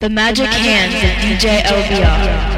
The Magic Hands of DJ LBR.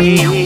Truly,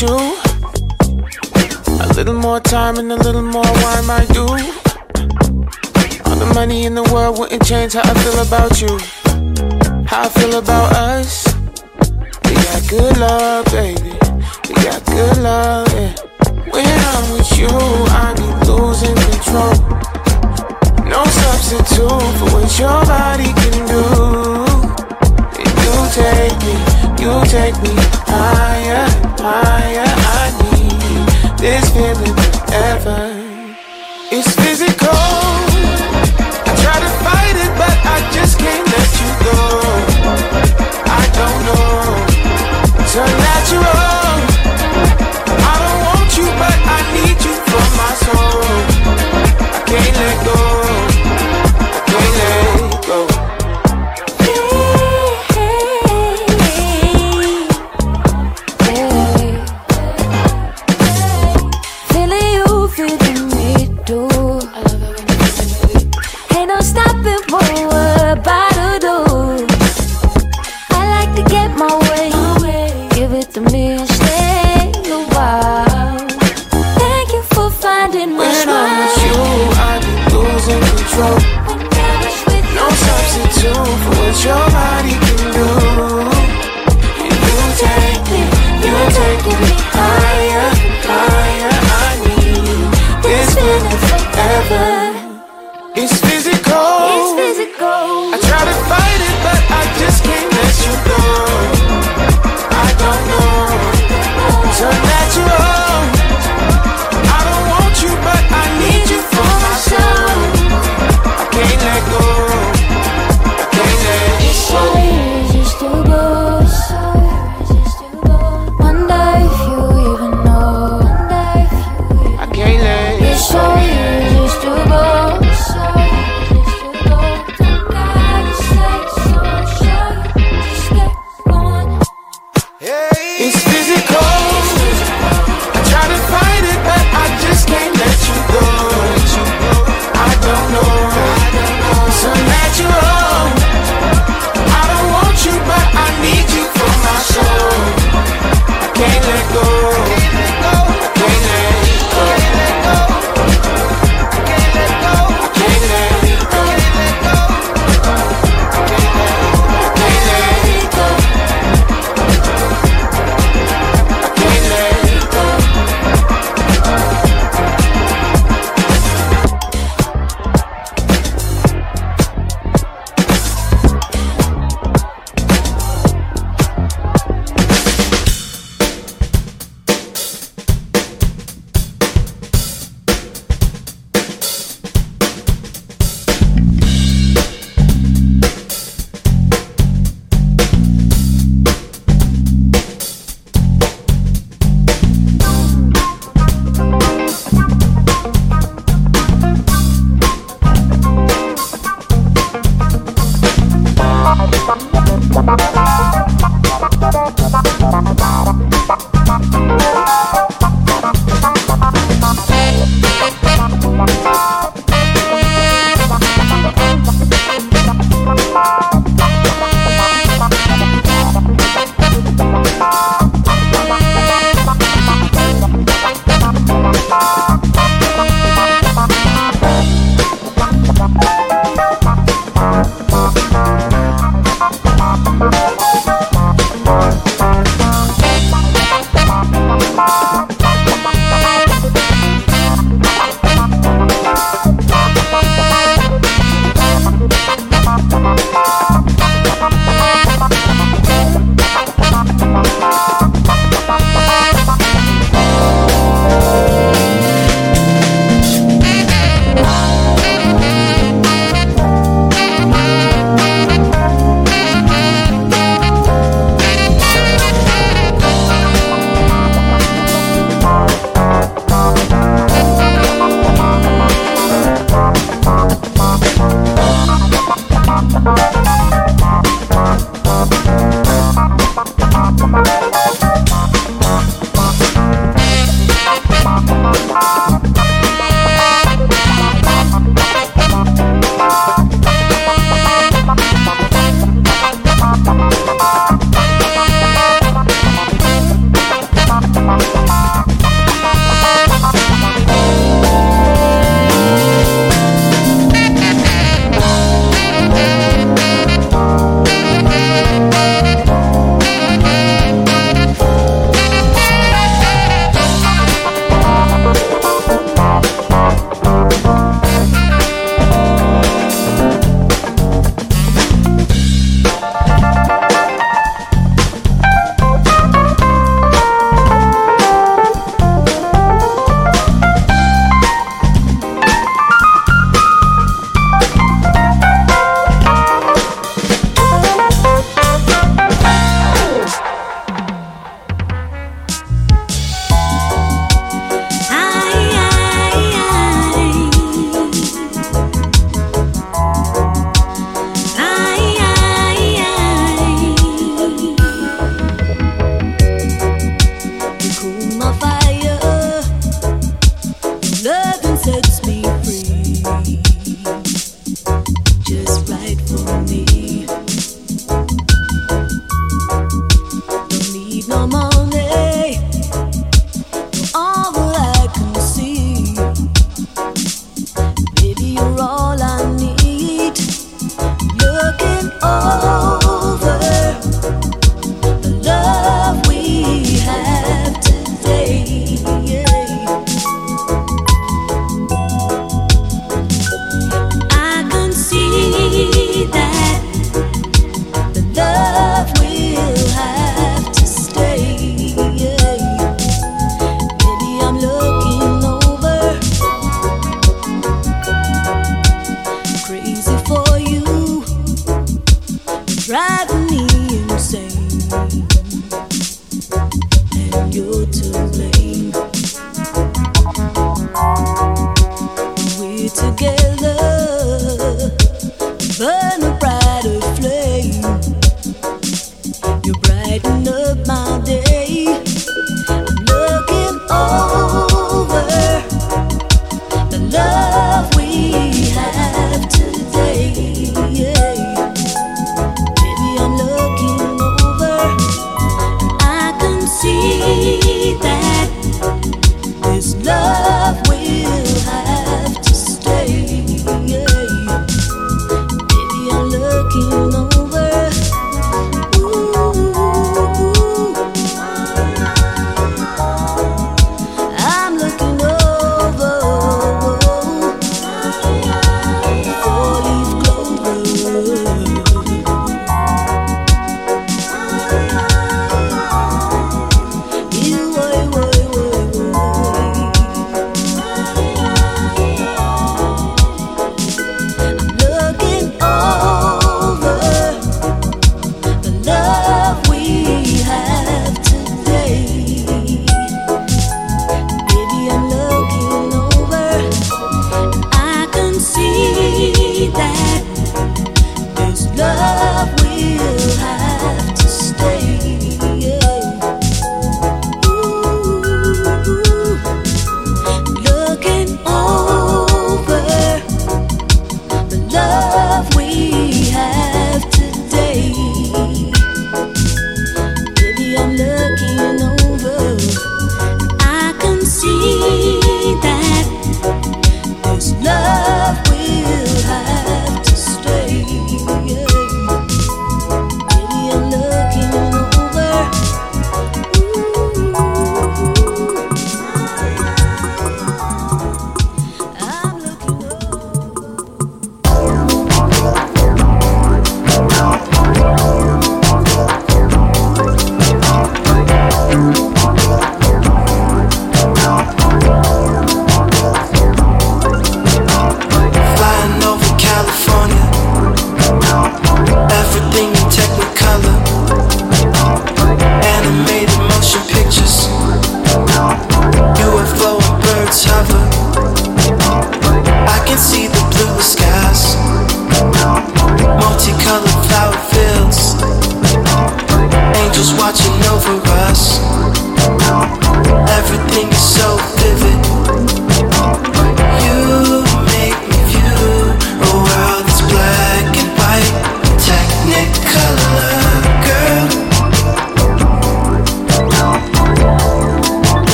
you. A little more time and a little more wine might do. All the money in the world wouldn't change how I feel about you. How I feel about us. We got good love, baby. We got good love, yeah. When I'm with you, I be losing control. No substitute for what your body can do. And you take me, you take me higher fire I need this feeling forever. It's physical. I try to fight it, but I just can't let you go. I don't know. Turn natural. losing control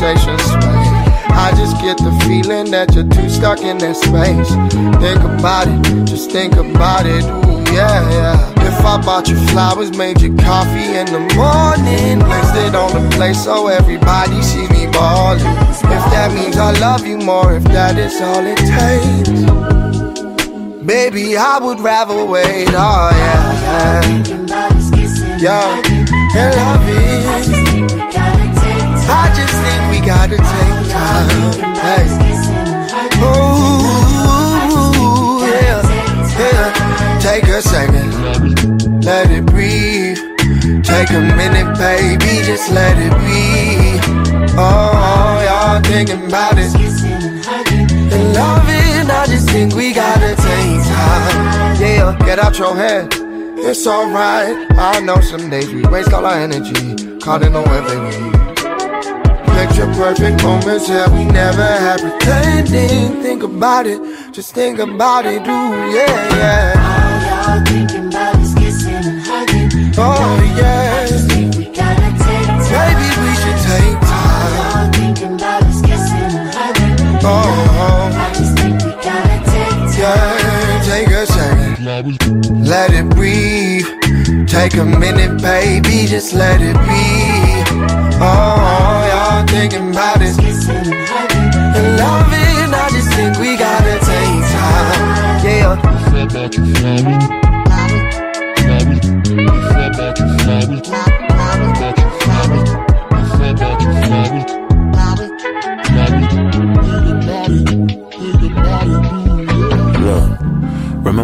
I just get the feeling that you're too stuck in that space. Think about it, just think about it. Ooh, yeah, yeah. If I bought you flowers, made you coffee in the morning, it on the plate so everybody sees me ballin'. If that means I love you more, if that is all it takes. Baby, I would rather wait, oh yeah, yeah. Yeah, and love it. I just think we gotta take time. Hey. Ooh, yeah, yeah. Take a second, let it breathe. Take a minute, baby, just let it be. Oh, y'all thinking about it. And loving, I just think we gotta take time. Yeah, get out your head. It's alright. I know some days we waste all our energy. Caught in the web, baby. Picture perfect moments that we never had pretending. Think about it, just think about it, ooh, yeah, yeah. All y'all thinking about is kissing and hugging. Oh, yeah. I just think we gotta take time. Maybe we should take time. All y'all thinking about is kissing and hugging. Oh, I just think we gotta take time. yeah, take a second. Let it breathe. Take a minute, baby, just let it be. Thinking about it. And loving, I just think we gotta take time. Yeah.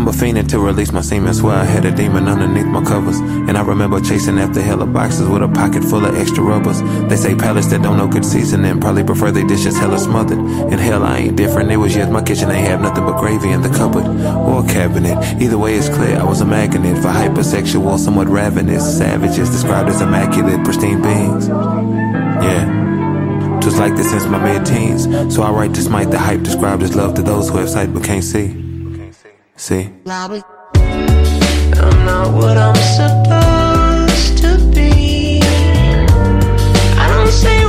Remember fiending to release my semen. Swear I had a demon underneath my covers. And I remember chasing after hella boxes with a pocket full of extra rubbers. They say palates that don't know good seasoning probably prefer they dishes hella smothered. And hell, I ain't different. It was just my kitchen ain't have nothing but gravy in the cupboard or cabinet. Either way, it's clear I was a magnet for hypersexual, somewhat ravenous savages described as immaculate, pristine beings. Yeah. Twas like this since my mid-teens. So I write this might the hype described as love to those who have sight but can't see. See? I'm not what I'm supposed to be. I don't say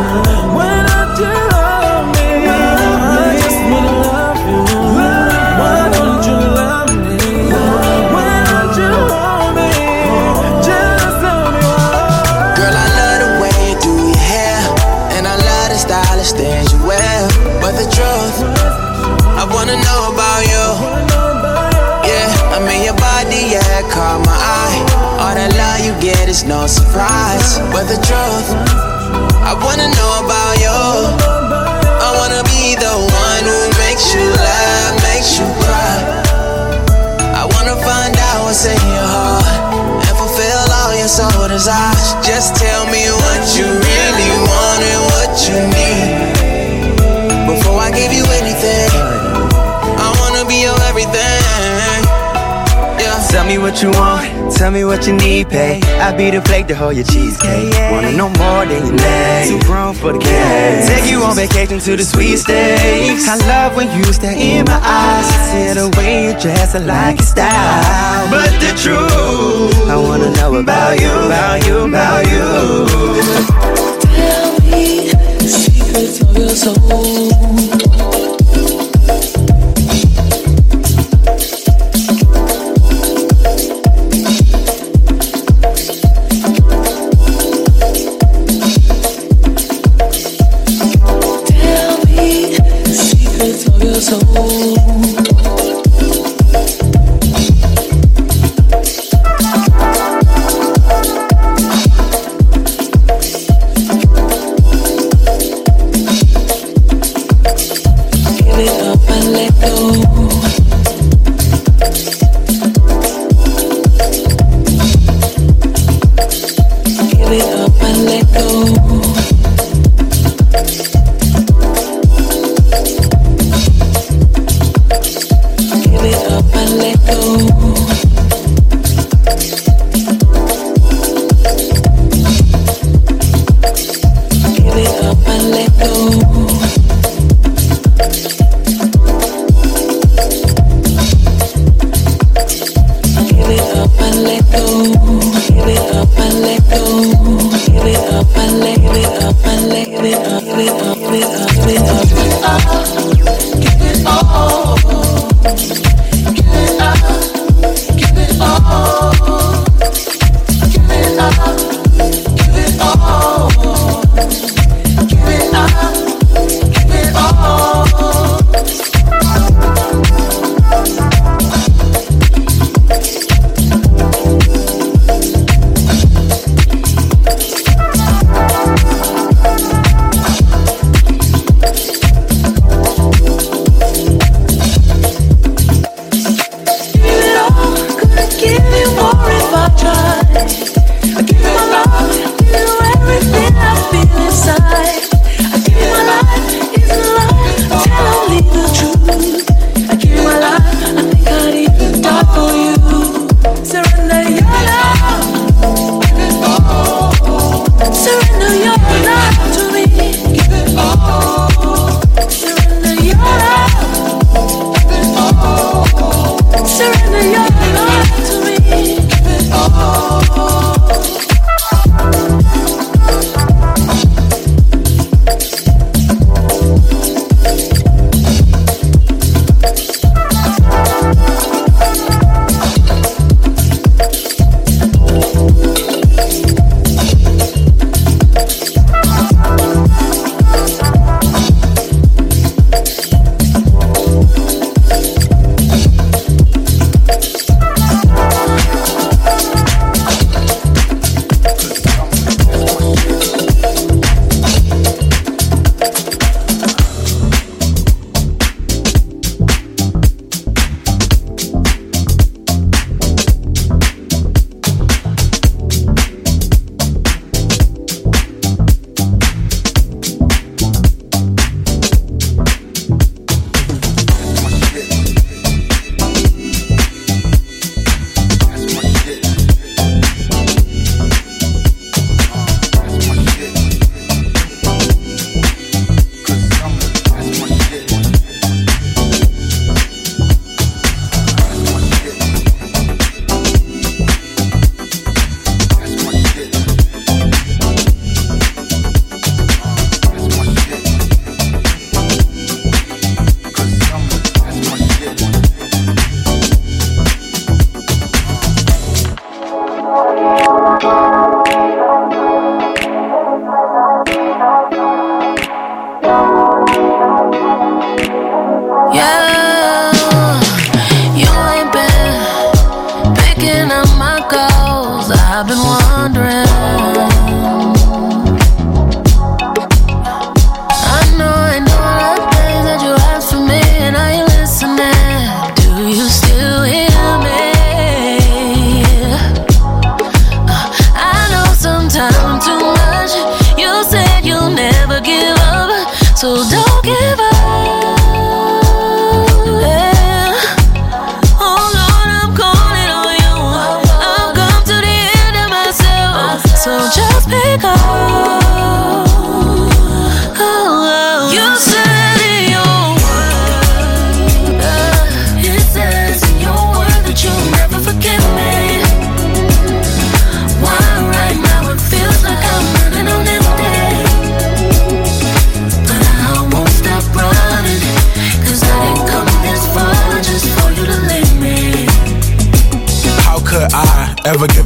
don't you love me? I love you. Why don't you love me? Why don't you hold me? Just tell me. Girl, I love the way you do your hair, and I love the stylish things you wear. But the truth, I wanna know about you. Yeah, I mean your body, yeah, caught my eye. All that love you get is no surprise. But the truth, I wanna know about you. I wanna be the one who makes you laugh, makes you cry. I wanna find out what's in your heart and fulfill all your soul desires. Just tell me what you really want and what you need. Before I give you anything, I wanna be your everything. Yeah. Tell me what you want, tell me what you need, pay. I'll be the plate to hold your cheesecake. Wanna know more than you need. Too grown for the game. Take you on vacation to the sweet states. I love when you stare in my eyes. See the way you dress, I like your style. But the truth, I wanna know about you, about you, about you. Tell me the secrets of your soul.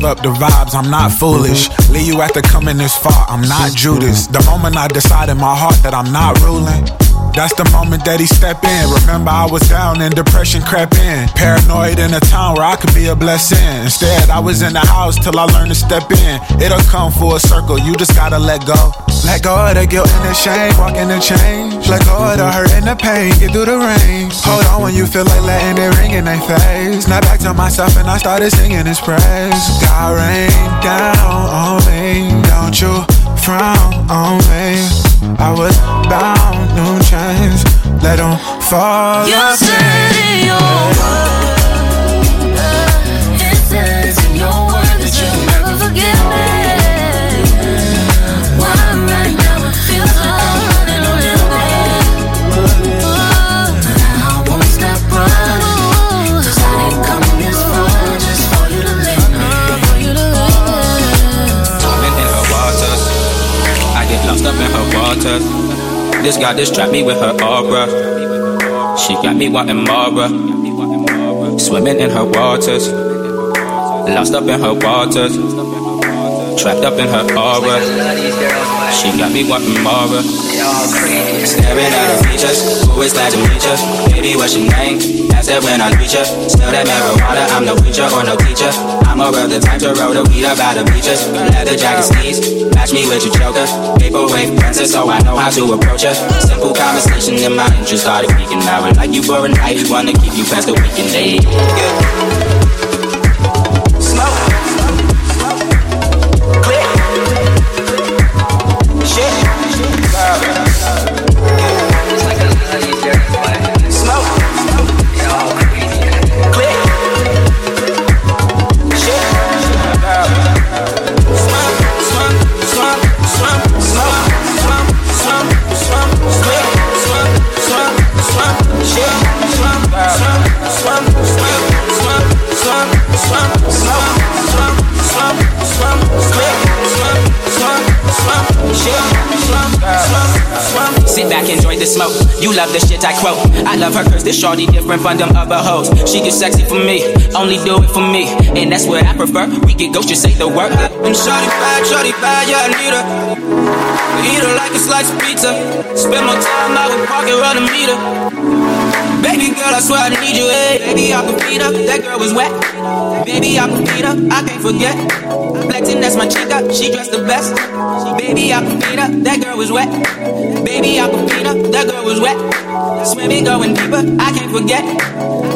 Up the vibes? I'm not foolish. Leave you after coming this far. I'm not Judas. The moment I decide in my heart that I'm not ruling. That's the moment that he step in. Remember, I was down and depression crept in. Paranoid in a town where I could be a blessing. Instead, I was in the house till I learned to step in. It'll come full circle. You just gotta let go. Let go of the guilt and the shame. Walk in the change. Let go of the hurt and the pain. Get through the rain. Hold on when you feel like letting it ring in their face. Now back to myself and I started singing his praise. God rain down on me. Don't you frown on me. I was bound, new chains. Let them fall. You said in your word, lost up in her waters. This goddess trapped me with her aura. She got me wanting more. Swimming in her waters. Lost up in her waters. Trapped up in her aura. She got me wanting more. Staring at her features. Is glad to meet you? Baby, what's your name? Ask that when I reach you. Smell that marijuana. I'm no preacher or no teacher. I'm of the time to roll the weed up out of bleachers. Leather jacket sneeze. Match me with your choker. Vaporwave princess, so I know how to approach her. Simple conversation and my interest started peaking. I would like you for a night. Wanna keep you past the weekend day. Smoke. The smoke. You love the shit I quote. I love her cause this shorty different from them other hoes. She gets sexy for me, only do it for me. And that's what I prefer. We get ghost, just say the word. And shorty bad, shorty bad, yeah, I need her. Eat her like a slice of pizza. Spend more time out with parking around the meter. Baby girl, I swear I need you, hey. Baby, I can feed up. That girl was wet. Baby, Aquafina. I can't forget. Flexing, that's my chica. She dressed the best. Baby, I can feed up. That girl was wet. Baby, I feed. That girl was wet. Swimming, going deeper. I can't forget.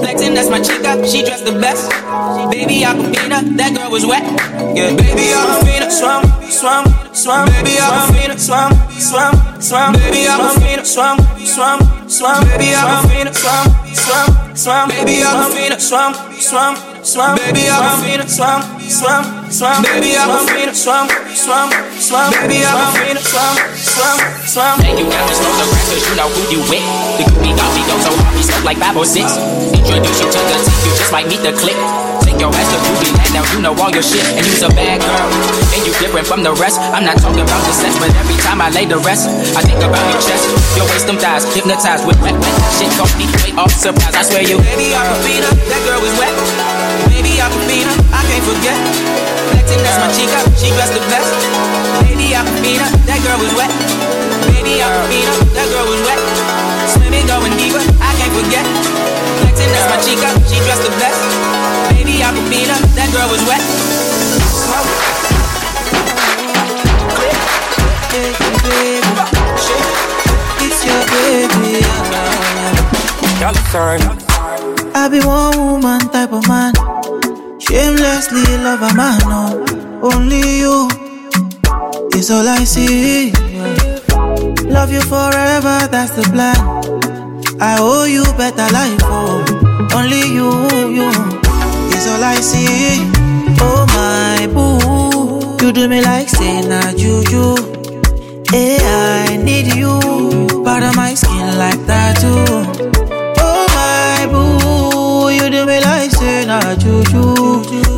Flexing, that's my chica. She dressed the best. Baby, I feed. That girl was wet. Yeah, baby, feed. Swam, swam, swam. Baby, feed. Swam, swam, swam. Baby, feed. Swam, swam, swam. Baby, feed. Swam, swam, swam. Baby, feed. Swam, swam, swam. Baby, feed. Swam, swam, swam. Baby, I can feed her. Swam, swam, swam. Baby, I can feed her. Swam, swam, swam. And you got to slow the cause you know who you with. The groupie got me go so we smoke like five or six. Introduce you to the team, you just might meet the clique. Take your ass to groovy land, now you know all your shit. And you's a bad girl, and you different from the rest. I'm not talking about the sex, but every time I lay the rest, I think about your chest. Your waist, them thighs, hypnotized with wet, wet shit. Don't to wait off surprise, I swear you. Baby, Aquafina. That girl is wet. Baby, Aquafina. I can't forget. Flexing, that's my chica, she dressed the best. Baby Aquafina, that girl was wet. Baby Aquafina, that girl was wet. Swimming, going deeper, I can't forget. Flexing, that's my chica, she dressed the best. Baby Aquafina, that girl was wet. It's your baby. Y'all sorry. I be one woman type of man. Shamelessly love a man, no. Only you is all I see. Love you forever, that's the plan. I owe you better life, oh. Only you, you is all I see. Oh my boo, you do me like say na juju. Hey, I need you, part of my skin like that too. Na juju.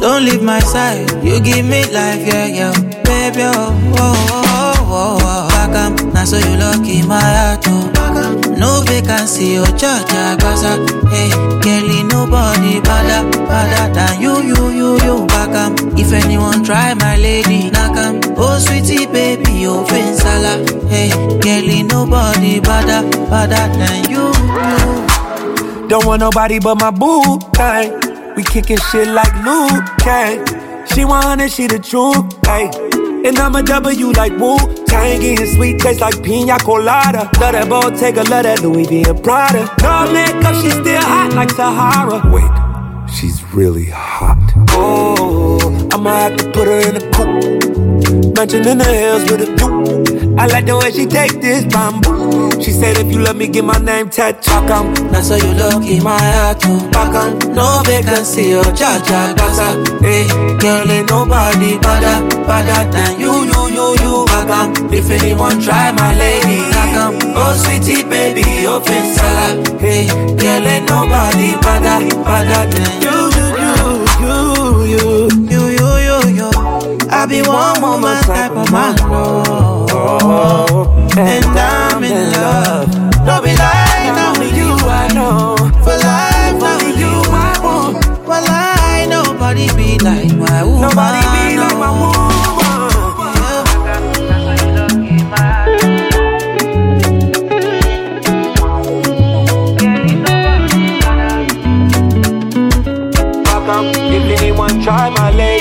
Don't leave my side, you give me life, yeah, yeah, baby. Oh, oh, oh, oh, oh. Back am, now so you lucky my heart, oh. No vacancy, oh, cha gaza. Hey, girlie, nobody better, better than you, you, you, you. Back am, if anyone try my lady, knock am. Oh, sweetie, baby, oh, sala. Hey, girlie, nobody better, better than you, you. Don't want nobody but my boo thing. We kicking shit like Liu Kang. She 100, she the truth, hey. And I'm a W like Wu Tang, getting sweet taste like pina colada. Love that Bottega, love that Louis V and Prada. No makeup, she still hot like Sahara. Wait, she's really hot. Oh, I'ma have to put her in a coupe. Mansion in the hills with a view. I like the way she take this bamboo. She said, if you love me, get my name tattooed. Come, now so you look in my heart. Back no vacancy, oh, ja, ja, gasa. Hey, girl, ain't nobody better, better than you, you, you, you. Back if anyone try my lady. Back oh, sweetie, baby, oh, face. Hey, girl, ain't nobody better, better than you, you, you, you, you, you, you, you. I be one woman type of man, no oh, and I'm in love. Don't be lying, now with you I know. For life, now with you I want. Well, I nobody be like my woman. Nobody be like my woman. If anyone try my lady,